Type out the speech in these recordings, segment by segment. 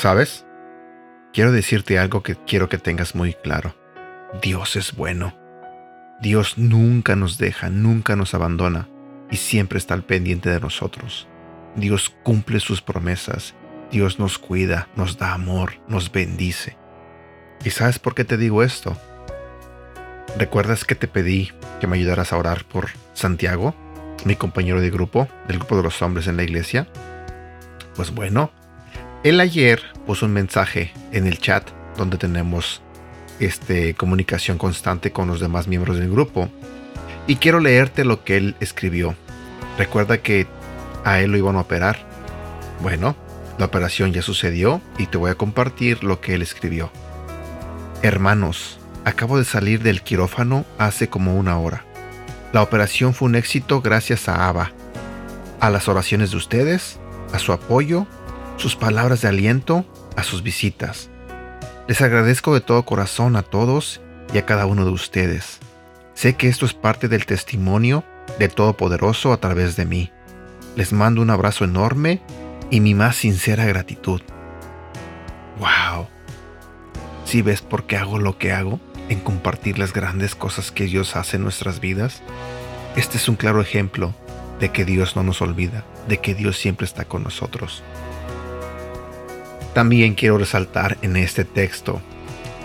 ¿Sabes? Quiero decirte algo que quiero que tengas muy claro. Dios es bueno. Dios nunca nos deja, nunca nos abandona y siempre está al pendiente de nosotros. Dios cumple sus promesas. Dios nos cuida, nos da amor, nos bendice. ¿Y sabes por qué te digo esto? ¿Recuerdas que te pedí que me ayudaras a orar por Santiago, mi compañero de grupo, del grupo de los hombres en la iglesia? Pues bueno, él ayer puso un mensaje en el chat donde tenemos este, comunicación constante con los demás miembros del grupo. Y quiero leerte lo que él escribió. Recuerda que a él lo iban a operar. Bueno, la operación ya sucedió y te voy a compartir lo que él escribió. Hermanos, acabo de salir del quirófano hace como una hora. La operación fue un éxito gracias a Ava, a las oraciones de ustedes, a su apoyo, sus palabras de aliento, a sus visitas. Les agradezco de todo corazón a todos y a cada uno de ustedes. Sé que esto es parte del testimonio de Todopoderoso a través de mí. Les mando un abrazo enorme y mi más sincera gratitud. ¡Wow! ¿Sí ves por qué hago lo que hago? En compartir las grandes cosas que Dios hace en nuestras vidas. Este es un claro ejemplo de que Dios no nos olvida, de que Dios siempre está con nosotros. También quiero resaltar en este texto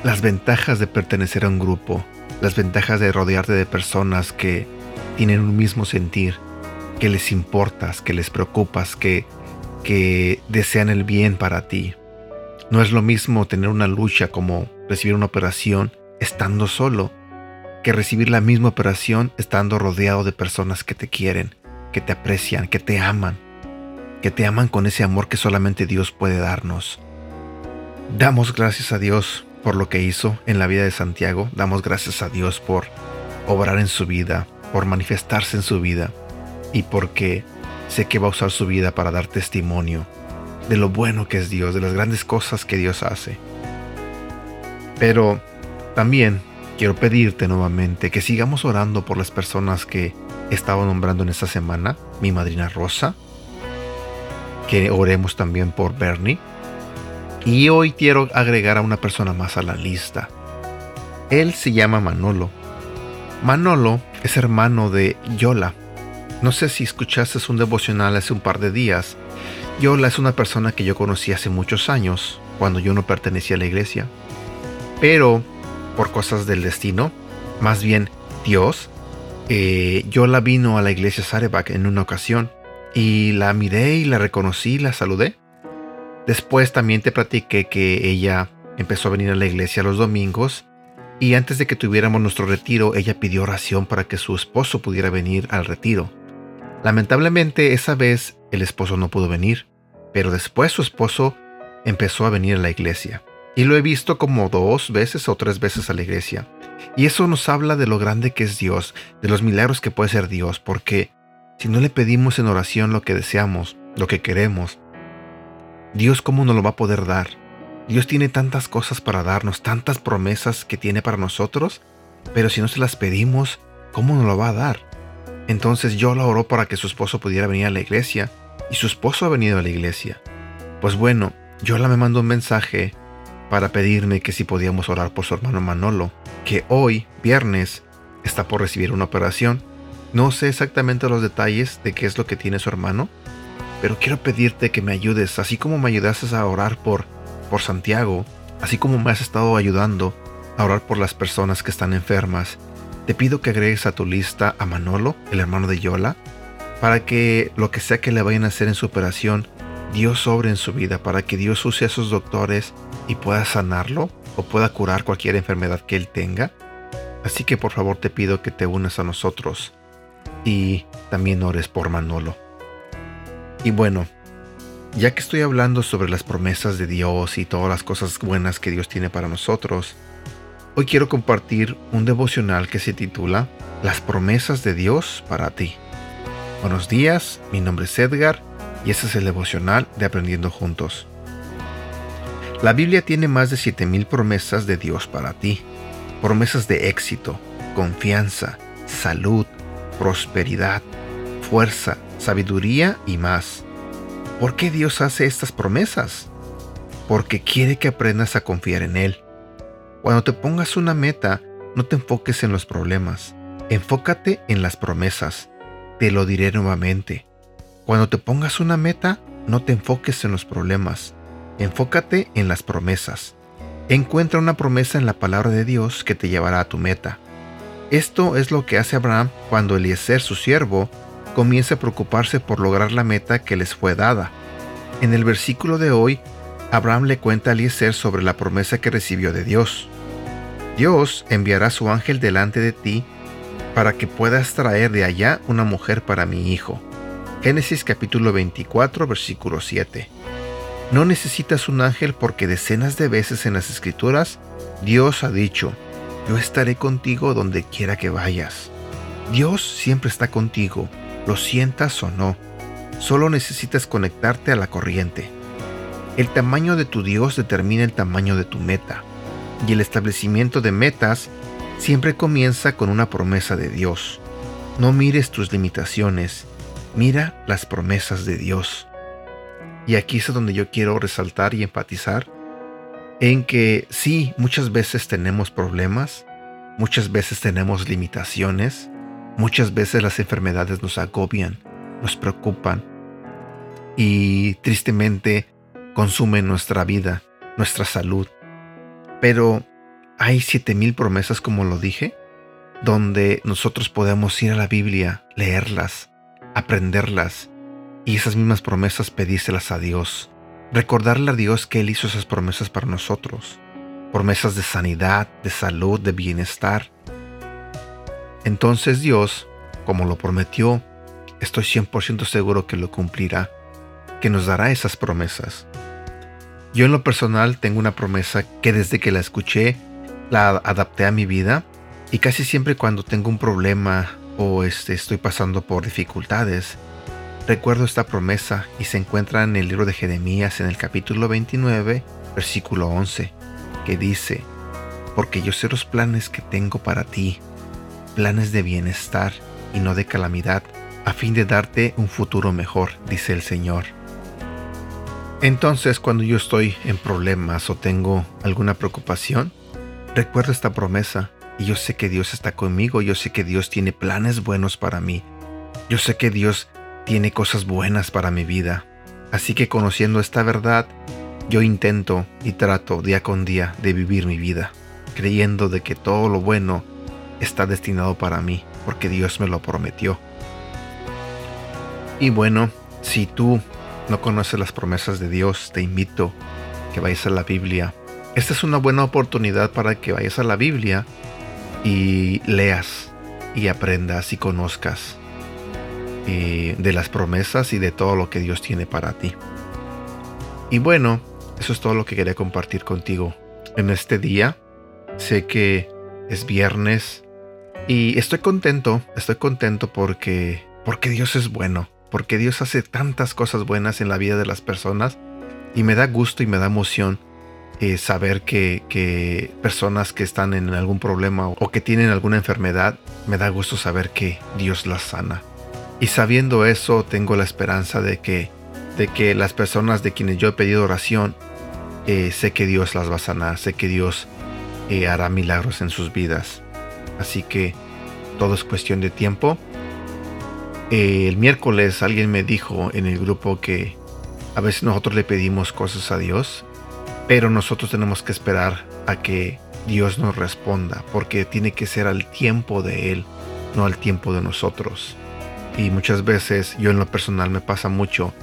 las ventajas de pertenecer a un grupo, las ventajas de rodearte de personas que tienen un mismo sentir, que les importas, que les preocupas, que, que desean el bien para ti. No es lo mismo tener una lucha como recibir una operación estando solo, que recibir la misma operación estando rodeado de personas que te quieren, que te aprecian, que te aman, que te aman con ese amor que solamente Dios puede darnos. Damos gracias a Dios por lo que hizo en la vida de Santiago, damos gracias a Dios por obrar en su vida, por manifestarse en su vida y porque sé que va a usar su vida para dar testimonio de lo bueno que es Dios, de las grandes cosas que Dios hace. Pero también quiero pedirte nuevamente que sigamos orando por las personas que he estado nombrando en esta semana, mi madrina Rosa, que oremos también por Bernie. Y hoy quiero agregar a una persona más a la lista. Él se llama Manolo. Manolo es hermano de Yola. No sé si escuchaste un devocional hace un par de días. Yola es una persona que yo conocí hace muchos años, cuando yo no pertenecía a la iglesia. Pero, por cosas del destino, más bien Dios, eh, Yola vino a la iglesia Sarebak en una ocasión y la miré y la reconocí la saludé. Después también te platiqué que ella empezó a venir a la iglesia los domingos y antes de que tuviéramos nuestro retiro ella pidió oración para que su esposo pudiera venir al retiro. Lamentablemente esa vez el esposo no pudo venir, pero después su esposo empezó a venir a la iglesia. Y lo he visto como dos veces o tres veces a la iglesia. Y eso nos habla de lo grande que es Dios, de los milagros que puede ser Dios, porque si no le pedimos en oración lo que deseamos, lo que queremos, Dios cómo nos lo va a poder dar. Dios tiene tantas cosas para darnos, tantas promesas que tiene para nosotros, pero si no se las pedimos, ¿cómo nos lo va a dar? Entonces yo la oró para que su esposo pudiera venir a la iglesia, y su esposo ha venido a la iglesia. Pues bueno, yo la me mandó un mensaje para pedirme que si podíamos orar por su hermano Manolo, que hoy, viernes, está por recibir una operación. No sé exactamente los detalles de qué es lo que tiene su hermano, pero quiero pedirte que me ayudes, así como me ayudaste a orar por, por Santiago, así como me has estado ayudando a orar por las personas que están enfermas. Te pido que agregues a tu lista a Manolo, el hermano de Yola, para que lo que sea que le vayan a hacer en su operación, Dios sobre en su vida, para que Dios use a esos doctores y pueda sanarlo o pueda curar cualquier enfermedad que él tenga. Así que por favor te pido que te unas a nosotros y también ores por Manolo. Y bueno, ya que estoy hablando sobre las promesas de Dios y todas las cosas buenas que Dios tiene para nosotros, hoy quiero compartir un devocional que se titula Las promesas de Dios para ti. Buenos días, mi nombre es Edgar y este es el devocional de Aprendiendo Juntos. La Biblia tiene más de 7000 promesas de Dios para ti. Promesas de éxito, confianza, salud, prosperidad, fuerza, sabiduría y más. ¿Por qué Dios hace estas promesas? Porque quiere que aprendas a confiar en Él. Cuando te pongas una meta, no te enfoques en los problemas, enfócate en las promesas. Te lo diré nuevamente. Cuando te pongas una meta, no te enfoques en los problemas, enfócate en las promesas. Encuentra una promesa en la palabra de Dios que te llevará a tu meta. Esto es lo que hace Abraham cuando Eliezer, su siervo, comienza a preocuparse por lograr la meta que les fue dada. En el versículo de hoy, Abraham le cuenta a Eliezer sobre la promesa que recibió de Dios. Dios enviará su ángel delante de ti para que puedas traer de allá una mujer para mi hijo. Génesis capítulo 24, versículo 7. No necesitas un ángel porque decenas de veces en las escrituras Dios ha dicho, yo estaré contigo donde quiera que vayas. Dios siempre está contigo, lo sientas o no. Solo necesitas conectarte a la corriente. El tamaño de tu Dios determina el tamaño de tu meta, y el establecimiento de metas siempre comienza con una promesa de Dios. No mires tus limitaciones, mira las promesas de Dios. Y aquí es donde yo quiero resaltar y enfatizar en que sí, muchas veces tenemos problemas, muchas veces tenemos limitaciones, muchas veces las enfermedades nos agobian, nos preocupan y tristemente consumen nuestra vida, nuestra salud. Pero hay siete mil promesas, como lo dije, donde nosotros podemos ir a la Biblia, leerlas, aprenderlas y esas mismas promesas pedírselas a Dios recordarle a Dios que Él hizo esas promesas para nosotros, promesas de sanidad, de salud, de bienestar. Entonces Dios, como lo prometió, estoy 100% seguro que lo cumplirá, que nos dará esas promesas. Yo en lo personal tengo una promesa que desde que la escuché la adapté a mi vida y casi siempre cuando tengo un problema o este, estoy pasando por dificultades, Recuerdo esta promesa y se encuentra en el libro de Jeremías en el capítulo 29, versículo 11, que dice, Porque yo sé los planes que tengo para ti, planes de bienestar y no de calamidad, a fin de darte un futuro mejor, dice el Señor. Entonces cuando yo estoy en problemas o tengo alguna preocupación, recuerdo esta promesa y yo sé que Dios está conmigo, yo sé que Dios tiene planes buenos para mí, yo sé que Dios tiene cosas buenas para mi vida. Así que conociendo esta verdad, yo intento y trato día con día de vivir mi vida, creyendo de que todo lo bueno está destinado para mí, porque Dios me lo prometió. Y bueno, si tú no conoces las promesas de Dios, te invito que vayas a la Biblia. Esta es una buena oportunidad para que vayas a la Biblia y leas y aprendas y conozcas de las promesas y de todo lo que Dios tiene para ti. Y bueno, eso es todo lo que quería compartir contigo en este día. Sé que es viernes y estoy contento, estoy contento porque porque Dios es bueno, porque Dios hace tantas cosas buenas en la vida de las personas y me da gusto y me da emoción eh, saber que, personas que están en algún problema o que tienen alguna enfermedad, me da gusto saber que Dios las sana. Y sabiendo eso, tengo la esperanza de que, de que las personas de quienes yo he pedido oración, eh, sé que Dios las va a sanar, sé que Dios eh, hará milagros en sus vidas. Así que todo es cuestión de tiempo. Eh, el miércoles alguien me dijo en el grupo que a veces nosotros le pedimos cosas a Dios, pero nosotros tenemos que esperar a que Dios nos responda, porque tiene que ser al tiempo de Él, no al tiempo de nosotros. Y muchas veces yo en lo personal me pasa mucho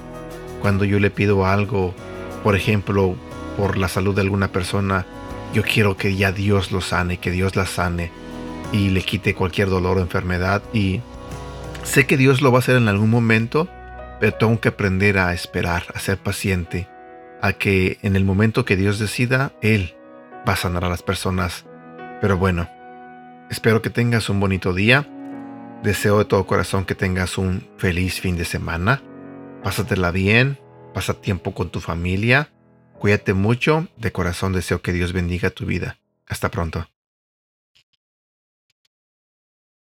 cuando yo le pido algo, por ejemplo, por la salud de alguna persona, yo quiero que ya Dios lo sane, que Dios la sane y le quite cualquier dolor o enfermedad. Y sé que Dios lo va a hacer en algún momento, pero tengo que aprender a esperar, a ser paciente, a que en el momento que Dios decida, Él va a sanar a las personas. Pero bueno, espero que tengas un bonito día Deseo de todo corazón que tengas un feliz fin de semana. Pásatela bien, pasa tiempo con tu familia, Cuídate mucho, de corazón deseo que Dios bendiga tu vida. Hasta pronto.